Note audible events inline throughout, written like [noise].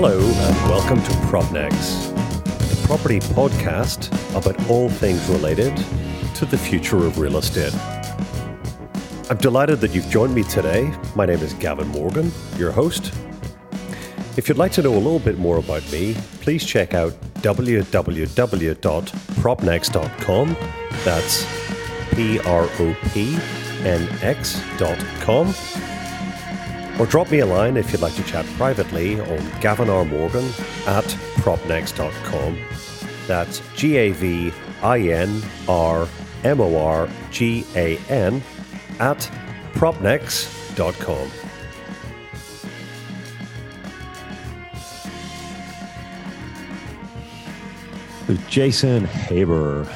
Hello, and welcome to PropNX, the property podcast about all things related to the future of real estate. I'm delighted that you've joined me today. My name is Gavin Morgan, your host. If you'd like to know a little bit more about me, please check out www.propnx.com. That's P R O P N X.com or drop me a line if you'd like to chat privately on Gavin R. Morgan at propnx.com. That's G A V I N R M O R G A N at propnx.com. Jason Haber,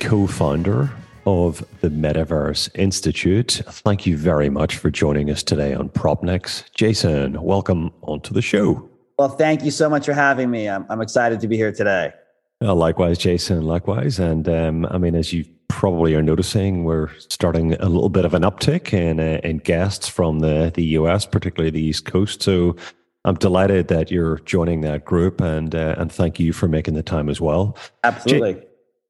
co founder of the Metaverse Institute. Thank you very much for joining us today on PropNX. Jason, welcome onto the show. Well, thank you so much for having me. I'm, I'm excited to be here today. Uh, likewise, Jason, likewise. And um, I mean, as you probably are noticing, we're starting a little bit of an uptick in, uh, in guests from the, the US, particularly the East Coast. So I'm delighted that you're joining that group and, uh, and thank you for making the time as well. Absolutely. J-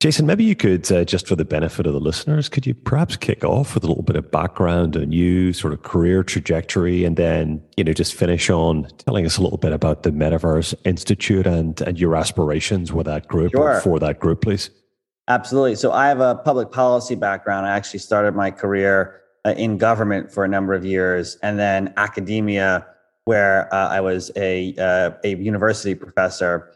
Jason, maybe you could, uh, just for the benefit of the listeners, could you perhaps kick off with a little bit of background on you, sort of career trajectory, and then you know just finish on telling us a little bit about the Metaverse Institute and and your aspirations with that group sure. or for that group, please. Absolutely. So I have a public policy background. I actually started my career uh, in government for a number of years, and then academia, where uh, I was a uh, a university professor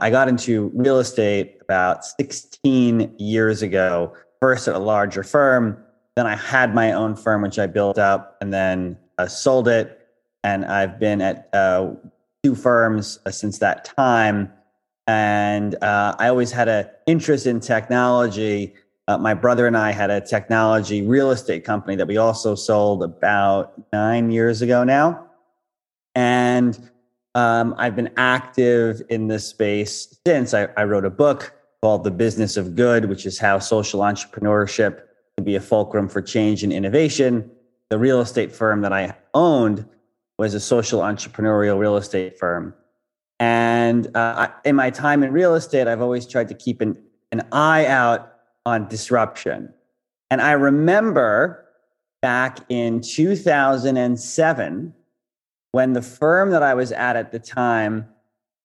I got into real estate about 16 years ago, first at a larger firm. Then I had my own firm, which I built up and then uh, sold it. And I've been at uh, two firms uh, since that time. And uh, I always had an interest in technology. Uh, my brother and I had a technology real estate company that we also sold about nine years ago now. And um, I've been active in this space since I, I, wrote a book called The Business of Good, which is how social entrepreneurship can be a fulcrum for change and innovation. The real estate firm that I owned was a social entrepreneurial real estate firm. And uh, in my time in real estate, I've always tried to keep an, an eye out on disruption. And I remember back in 2007, when the firm that I was at at the time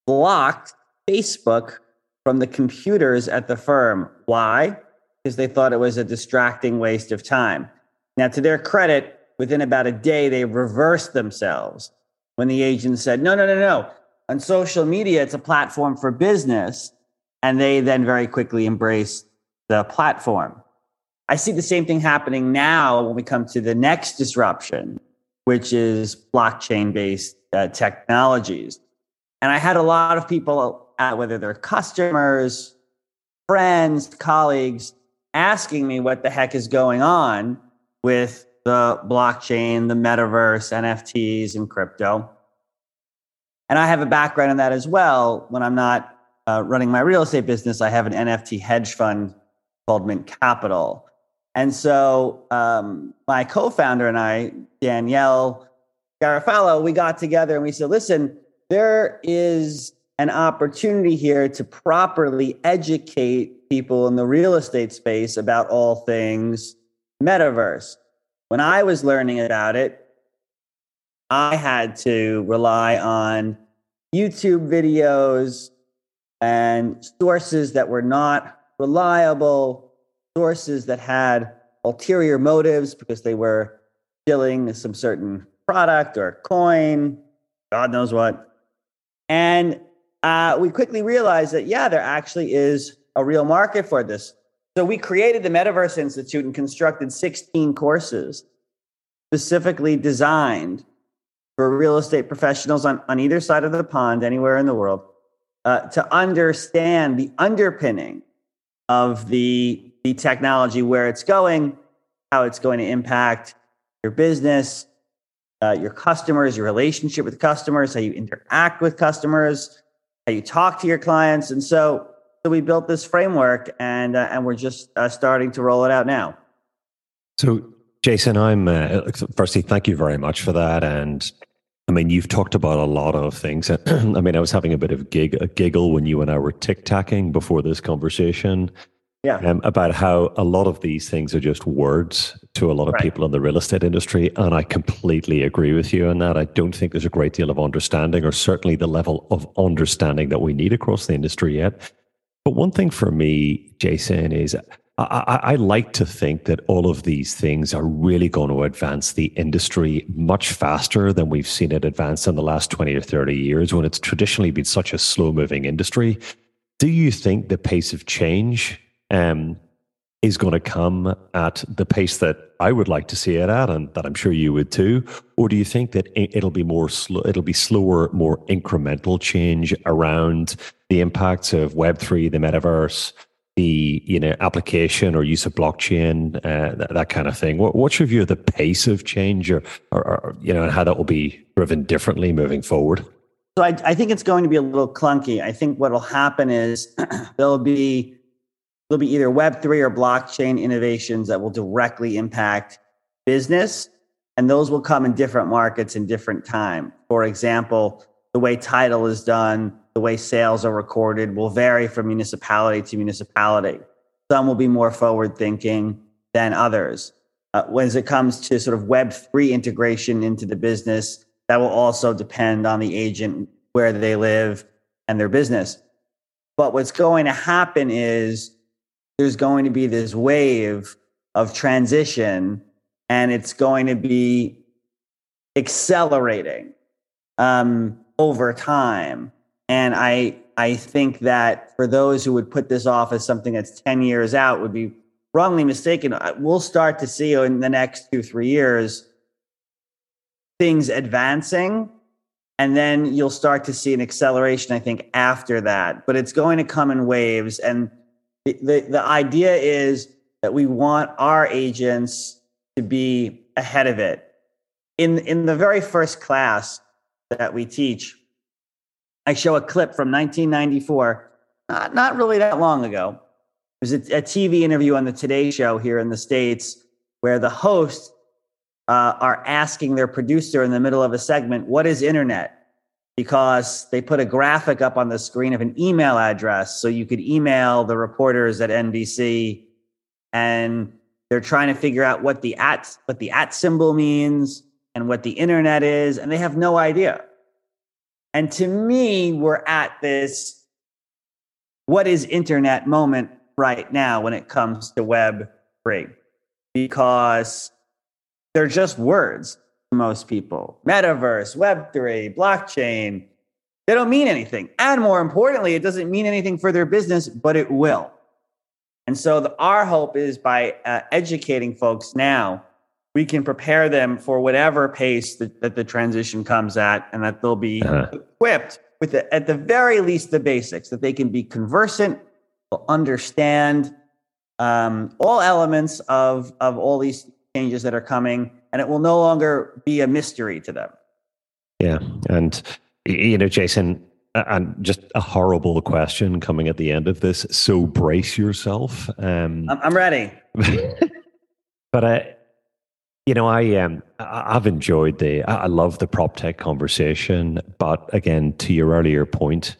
blocked Facebook from the computers at the firm. Why? Because they thought it was a distracting waste of time. Now, to their credit, within about a day, they reversed themselves when the agent said, no, no, no, no. On social media, it's a platform for business. And they then very quickly embraced the platform. I see the same thing happening now when we come to the next disruption, which is blockchain based uh, technologies. And I had a lot of people, uh, whether they're customers, friends, colleagues, asking me what the heck is going on with the blockchain, the metaverse, NFTs, and crypto. And I have a background in that as well. When I'm not uh, running my real estate business, I have an NFT hedge fund called Mint Capital. And so um, my co-founder and I, Danielle Garofalo, we got together and we said, listen, there is an opportunity here to properly educate people in the real estate space about all things metaverse. When I was learning about it, I had to rely on YouTube videos and sources that were not reliable sources that had ulterior motives because they were stealing some certain product or coin, God knows what. And uh, we quickly realized that, yeah, there actually is a real market for this. So we created the Metaverse Institute and constructed 16 courses specifically designed for real estate professionals on, on either side of the pond, anywhere in the world, uh, to understand the underpinning of the the technology, where it's going, how it's going to impact your business, uh, your customers, your relationship with customers, how you interact with customers, how you talk to your clients. And so, so we built this framework and, uh, and we're just uh, starting to roll it out now. So, Jason, I'm uh, firstly, thank you very much for that. And I mean, you've talked about a lot of things. [clears throat] I mean, I was having a bit of gig, a giggle when you and I were tic tacking before this conversation. Yeah. Um, about how a lot of these things are just words to a lot of right. people in the real estate industry. And I completely agree with you on that. I don't think there's a great deal of understanding, or certainly the level of understanding that we need across the industry yet. But one thing for me, Jason, is I, I, like to think that all of these things are really going to advance the industry much faster than we've seen it advance in the last 20 or 30 years when it's traditionally been such a slow moving industry. Do you think the pace of change um, is going to come at the pace that I would like to see it at, and that I'm sure you would too? Or do you think that it'll be more slow, it'll be slower, more incremental change around the impacts of Web3, the metaverse, the you know application or use of blockchain, uh, that, that, kind of thing. What, what's your view of the pace of change, or, or, or, you know, and how that will be driven differently moving forward? So I, I think it's going to be a little clunky. I think what will happen is [clears throat] there'll be there'll be either Web three or blockchain innovations that will directly impact business, and those will come in different markets in different time. For example, the way title is done the way sales are recorded will vary from municipality to municipality. Some will be more forward thinking than others. Uh, when it comes to sort of Web3 integration into the business, that will also depend on the agent, where they live, and their business. But what's going to happen is there's going to be this wave of transition, and it's going to be accelerating um, over time. And I I think that for those who would put this off as something that's 10 years out would be wrongly mistaken. We'll start to see in the next two, three years things advancing. And then you'll start to see an acceleration, I think, after that. But it's going to come in waves. And the, the, idea is that we want our agents to be ahead of it. In, in the very first class that we teach, I show a clip from 1994, not, not really that long ago. It was a, a TV interview on the Today Show here in the States where the hosts uh, are asking their producer in the middle of a segment, What is internet? Because they put a graphic up on the screen of an email address. So you could email the reporters at NBC and they're trying to figure out what the at what the at symbol means and what the internet is and they have no idea. And to me, we're at this what is internet moment right now when it comes to Web 3 because they're just words most people. Metaverse, Web 3, blockchain, they don't mean anything. And more importantly, it doesn't mean anything for their business, but it will. And so the, our hope is by uh, educating folks now we can prepare them for whatever pace that, that the transition comes at and that they'll be uh-huh. equipped with the, at the very least the basics that they can be conversant understand um, all elements of of all these changes that are coming and it will no longer be a mystery to them. Yeah and you know jason and just a horrible question coming at the end of this so brace yourself um, i'm, ready. [laughs] But i you know, I um, I've enjoyed the, I love the prop tech conversation, but again, to your earlier point,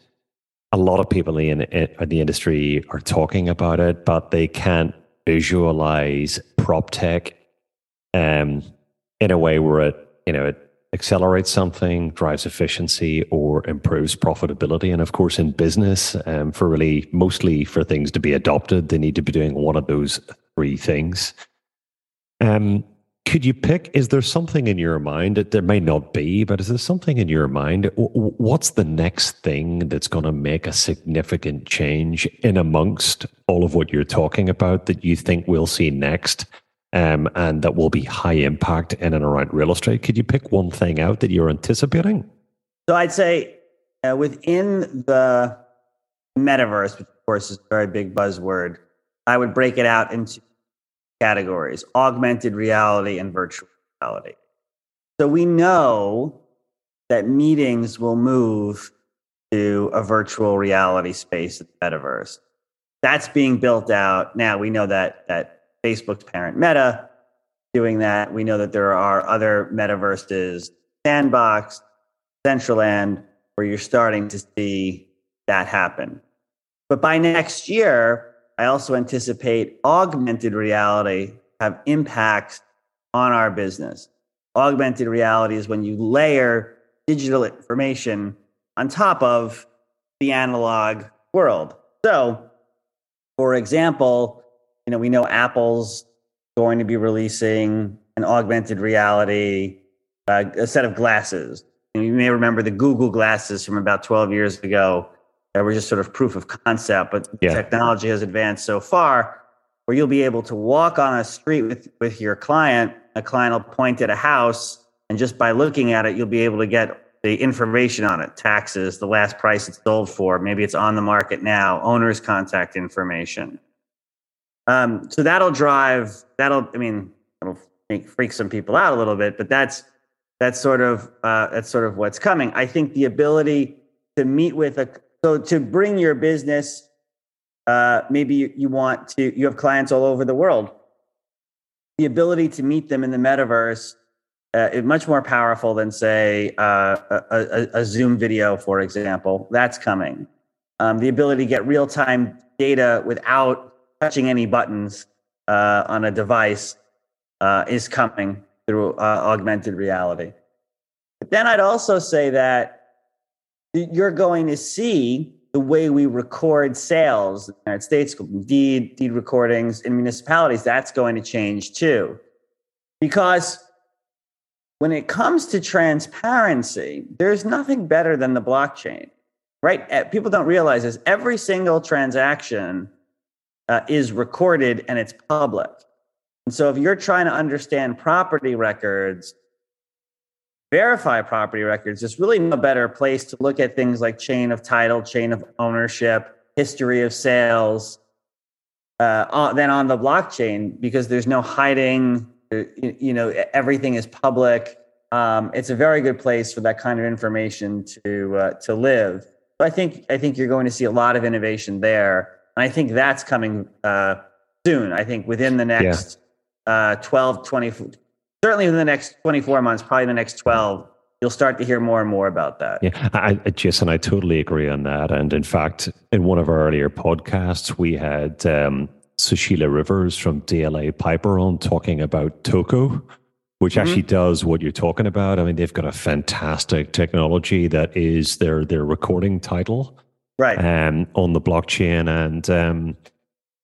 a lot of people in, in the industry are talking about it, but they can't visualize prop tech um, in a way where it, you know, it accelerates something, drives efficiency, or improves profitability. And of course, in business, um, for really mostly for things to be adopted, they need to be doing one of those three things. Um, could you pick is there something in your mind that there may not be but is there something in your mind what's the next thing that's going to make a significant change in amongst all of what you're talking about that you think we'll see next um, and that will be high impact in and around real estate could you pick one thing out that you're anticipating so i'd say uh, within the metaverse which of course is a very big buzzword i would break it out into categories augmented reality and virtual reality. So we know that meetings will move to a virtual reality space at the metaverse. That's being built out. Now we know that that Facebook's parent Meta doing that. We know that there are other metaverses, Sandbox, Decentraland, where you're starting to see that happen. But by next year, I also anticipate augmented reality have impacts on our business. Augmented reality is when you layer digital information on top of the analog world. So, for example, you know, we know Apple's going to be releasing an augmented reality uh, a set of glasses. You may remember the Google glasses from about 12 years ago that were just sort of proof of concept, but yeah. technology has advanced so far where you'll be able to walk on a street with, with your client. A client will point at a house, and just by looking at it, you'll be able to get the information on it taxes, the last price it's sold for, maybe it's on the market now, owner's contact information. Um, so that'll drive, that'll, I mean, it'll make, freak some people out a little bit, but that's, that's sort of, uh, that's sort of what's coming. I think the ability to meet with a, so to bring your business, uh, maybe you, you want to, you have clients all over the world. The ability to meet them in the metaverse uh, is much more powerful than, say, uh, a, a, a, Zoom video, for example. That's coming. Um, the ability to get real time data without touching any buttons uh, on a device uh, is coming through uh, augmented reality. But then I'd also say that you're going to see the way we record sales in the United States, deed, deed recordings in municipalities, that's going to change too. Because when it comes to transparency, there's nothing better than the blockchain, right? Eh, people don't realize this. Every single transaction uh, is recorded and it's public. And so if you're trying to understand property records, verify property records, there's really no better place to look at things like chain of title, chain of ownership, history of sales, uh, than on the blockchain because there's no hiding. Uh, you know, everything is public. Um, it's a very good place for that kind of information to uh, to live. So I think I think you're going to see a lot of innovation there, and I think that's coming uh, soon. I think within the next yeah. uh, 12, 20, certainly in the next 24 months, probably the next 12, you'll start to hear more and more about that. Yeah, I, Jason, I totally agree on that. And in fact, in one of our earlier podcasts, we had um, Sushila Rivers from DLA Piper on talking about Toco, which mm-hmm. actually does what you're talking about. I mean, they've got a fantastic technology that is their their recording title, right, um, on the blockchain, and um,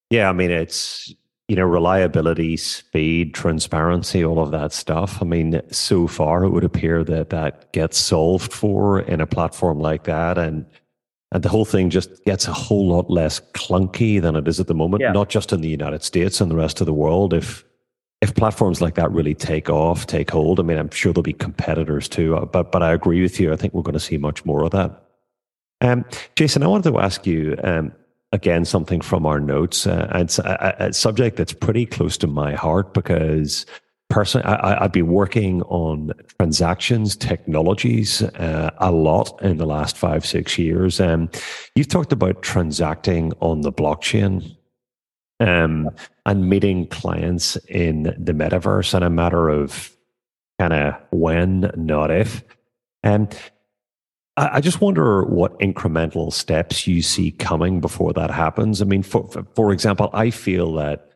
yeah, I mean, it's you know, reliability, speed, transparency, all of that stuff. I mean, so far it would appear that that gets solved for in a platform like that. And and the whole thing just gets a whole lot less clunky than it is at the moment, yeah. not just in the United States and the rest of the world. If if platforms like that really take off, take hold, I mean, I'm sure there'll be competitors too. Uh, but but I agree with you. I think we're going to see much more of that. Um, Jason, I wanted to ask you. Um, again something from our notes. Uh, it's a, a, subject that's pretty close to my heart because personally, I, have been working on transactions technologies uh, a lot in the last five six years. Um, you've talked about transacting on the blockchain. Um, and meeting clients in the metaverse in a matter of kind of when, not if. And I just wonder what incremental steps you see coming before that happens. I mean, for, for example, I feel that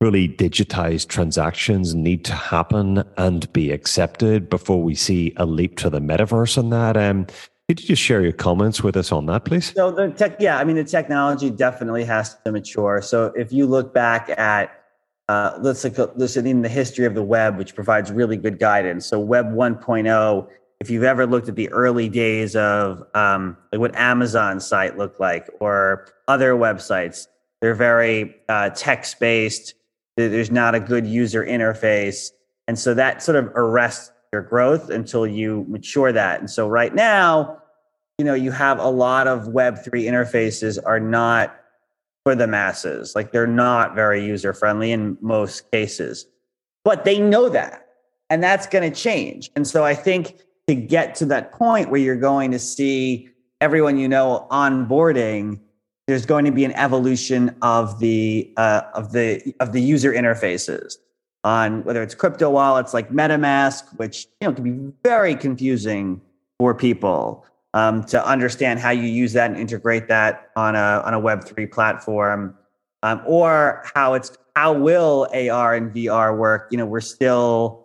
really digitized transactions need to happen and be accepted before we see a leap to the metaverse on that. Um, could you just share your comments with us on that, please? So the tech, yeah, I mean, the technology definitely has to mature. So if you look back at uh, let's look, listen in the history of the web, which provides really good guidance. So Web 1.0 if you've ever looked at the early days of um, like what Amazon site looked like or other websites, they're very uh, text based. There's not a good user interface, and so that sort of arrests your growth until you mature that. And so right now, you know, you have a lot of Web three interfaces are not for the masses. Like they're not very user friendly in most cases, but they know that, and that's going to change. And so I think to get to that point where you're going to see everyone you know onboarding there's going to be an evolution of the uh, of the of the user interfaces on whether it's crypto wallets like metamask which you know can be very confusing for people um, to understand how you use that and integrate that on a on a Web three platform, um, or how it's how will AR and VR work? You know, we're still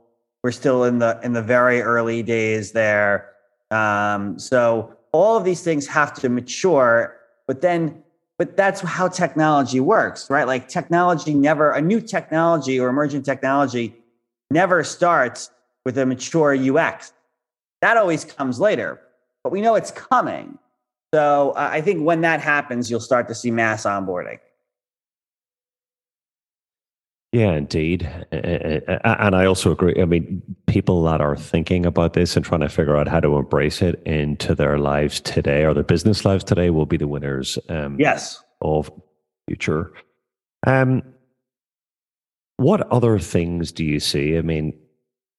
we're still in the in the very early days there. Um, so all of these things have to mature, but then but that's how technology works, right? Like technology never a new technology or emerging technology never starts with a mature UX. That always comes later but we know it's coming. So uh, I think when that happens, you'll start to see mass onboarding. Yeah, indeed. And I also agree. I mean, people that are thinking about this and trying to figure out how to embrace it into their lives today or their business lives today will be the winners um, yes. of future. Um, what other things do you see? I mean,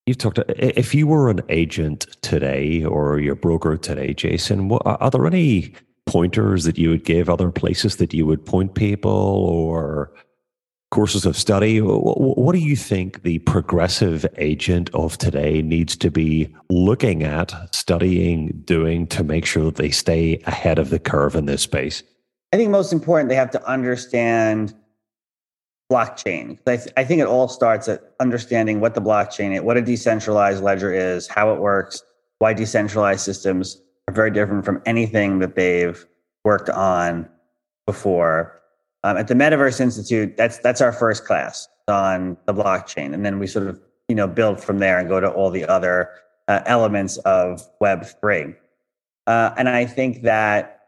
You've talked. If you were an agent today or your broker today, Jason, what, are there any pointers that you would give? Other places that you would point people or courses of study? What, do you think the progressive agent of today needs to be looking at, studying, doing to make sure that they stay ahead of the curve in this space? I think most important, they have to understand blockchain. I, th- I think it all starts at understanding what the blockchain is, what a decentralized ledger is, how it works, why decentralized systems are very different from anything that they've worked on before. Um, at the Metaverse Institute, that's that's our first class on the blockchain, and then we sort of you know build from there and go to all the other uh, elements of Web three. Uh, and I think that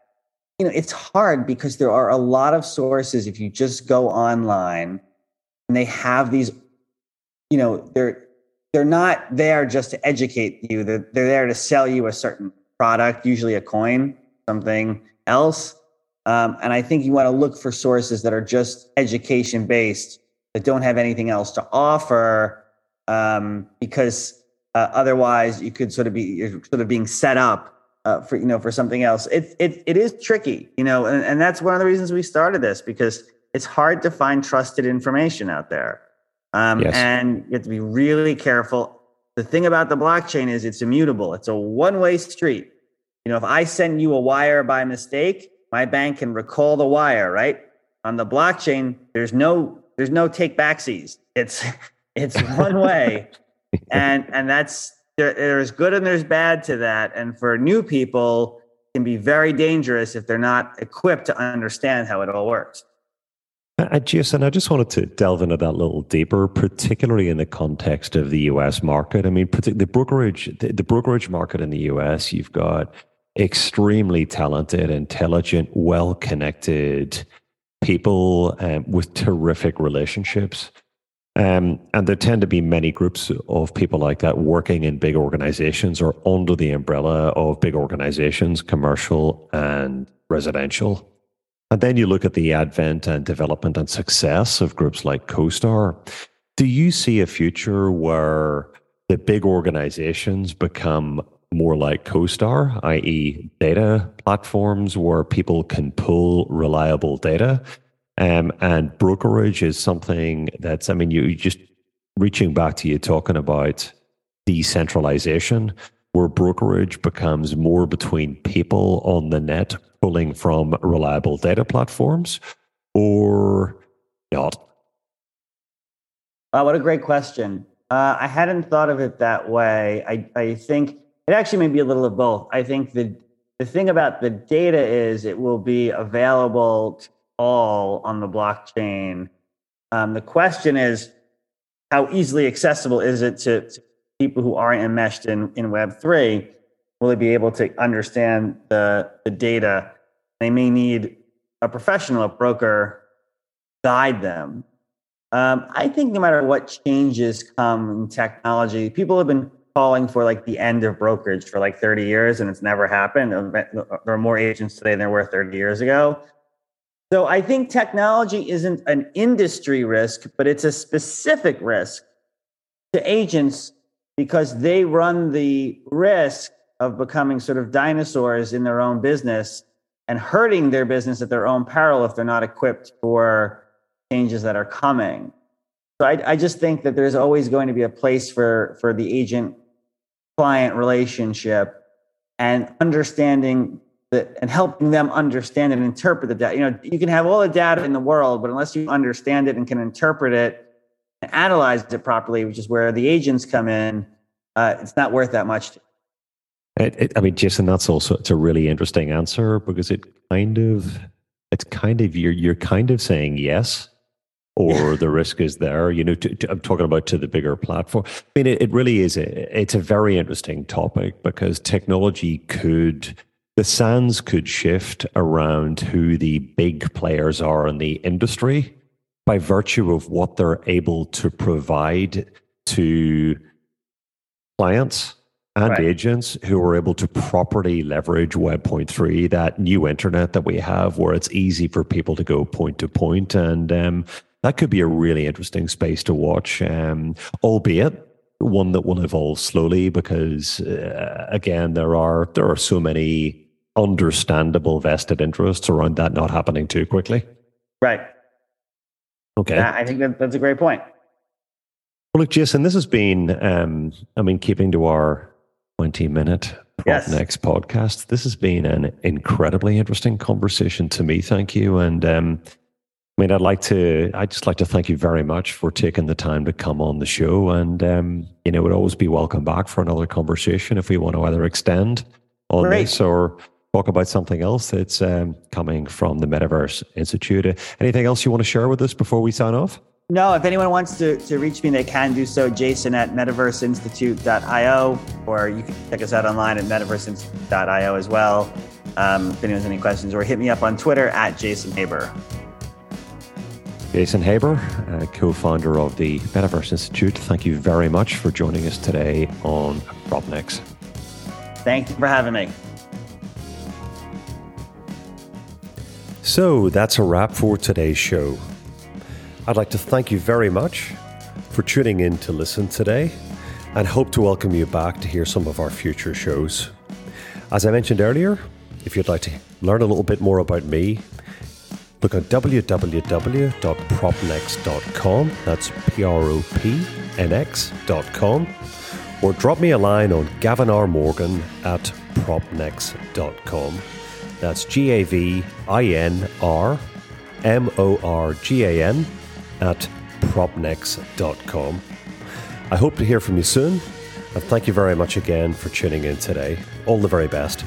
you know, it's hard because there are a lot of sources. If you just go online and they have these, you know, they're they're not there just to educate you. They're, they're there to sell you a certain product, usually a coin, something else. Um, and I think you want to look for sources that are just education based, that don't have anything else to offer, um, because uh, otherwise you could sort of be you're sort of being set up uh, for you know for something else. It it it is tricky, you know, and, and that's one of the reasons we started this because it's hard to find trusted information out there, um, yes. and you have to be really careful. The thing about the blockchain is it's immutable. It's a one way street. You know, if I send you a wire by mistake, my bank can recall the wire. Right on the blockchain, there's no there's no take backsies. It's [laughs] it's one way, [laughs] and and that's there, there's good and there's bad to that. And for new people, can be very dangerous if they're not equipped to understand how it all works. Uh, Jason, I just wanted to delve into that a little deeper, particularly in the context of the U.S. market. I mean, the brokerage, the, the brokerage market in the U.S. You've got extremely talented, intelligent, well-connected people um, with terrific relationships. Um, and there tend to be many groups of people like that working in big organizations or under the umbrella of big organizations, commercial and residential. And then you look at the advent and development and success of groups like CoStar. Do you see a future where the big organizations become more like CoStar, i.e., data platforms where people can pull reliable data um, and brokerage is something that's, I mean, you just reaching back to you talking about decentralization, where brokerage becomes more between people on the net pulling from reliable data platforms or not? Wow, what a great question. Uh, I hadn't thought of it that way. I, I think it actually may be a little of both. I think the, the thing about the data is it will be available to all on the blockchain. Um, the question is, how easily accessible is it to, to people who aren't enmeshed in, in Web3? Will they be able to understand the, the data? They may need a professional, a broker, guide them. Um, I think no matter what changes come in technology, people have been calling for like the end of brokerage for like 30 years and it's never happened. Uh, uh, there are more agents today than there were 30 years ago. So I think technology isn't an industry risk, but it's a specific risk to agents because they run the risk of becoming sort of dinosaurs in their own business and hurting their business at their own peril if they're not equipped for changes that are coming. So I, I just think that there's always going to be a place for, for the agent client relationship and understanding that and helping them understand and interpret the data. You know, you can have all the data in the world, but unless you understand it and can interpret it and analyze it properly, which is where the agents come in, uh, it's not worth that much. It, it, I mean, Jason, that's also it's a really interesting answer because it kind of it's kind of you're you're kind of saying yes or the risk is there. You know, to, to, I'm talking about to the bigger platform. I mean, it, it really is. A, it's a very interesting topic because technology could, the sands could shift around who the big players are in the industry by virtue of what they're able to provide to clients and right. agents who are able to properly leverage Web.3, that new internet that we have, where it's easy for people to go point to point. And um, that could be a really interesting space to watch, um, albeit one that will evolve slowly because, uh, again, there are there are so many understandable vested interests around that not happening too quickly. Right. Okay. I think that, that's a great point. Well, look, Jason, this has been, um, I mean, keeping to our 20 minute yes. next podcast. This has been an incredibly interesting conversation to me. Thank you. And um, I mean, I'd like to, I'd just like to thank you very much for taking the time to come on the show. And, um, you know, it would always be welcome back for another conversation if we want to either extend on Great. this or talk about something else that's um, coming from the Metaverse Institute. Anything else you want to share with us before we sign off? No, if anyone wants to, to reach me, they can do so. Jason at metaverseinstitute.io, or you can check us out online at metaverseinstitute.io as well. Um, if anyone has any questions, or hit me up on Twitter at Jason Haber. Jason Haber, uh, co founder of the Metaverse Institute, thank you very much for joining us today on PropNX. Thank you for having me. So that's a wrap for today's show. I'd like to thank you very much for tuning in to listen today and hope to welcome you back to hear some of our future shows. As I mentioned earlier, if you'd like to learn a little bit more about me, Look at www.propnx.com. That's P R O P N X.com. Or drop me a line on Gavin R. Morgan at propnx.com. That's G A V I N R M O R G A N at propnx.com. I hope to hear from you soon, and thank you very much again for tuning in today. All the very best.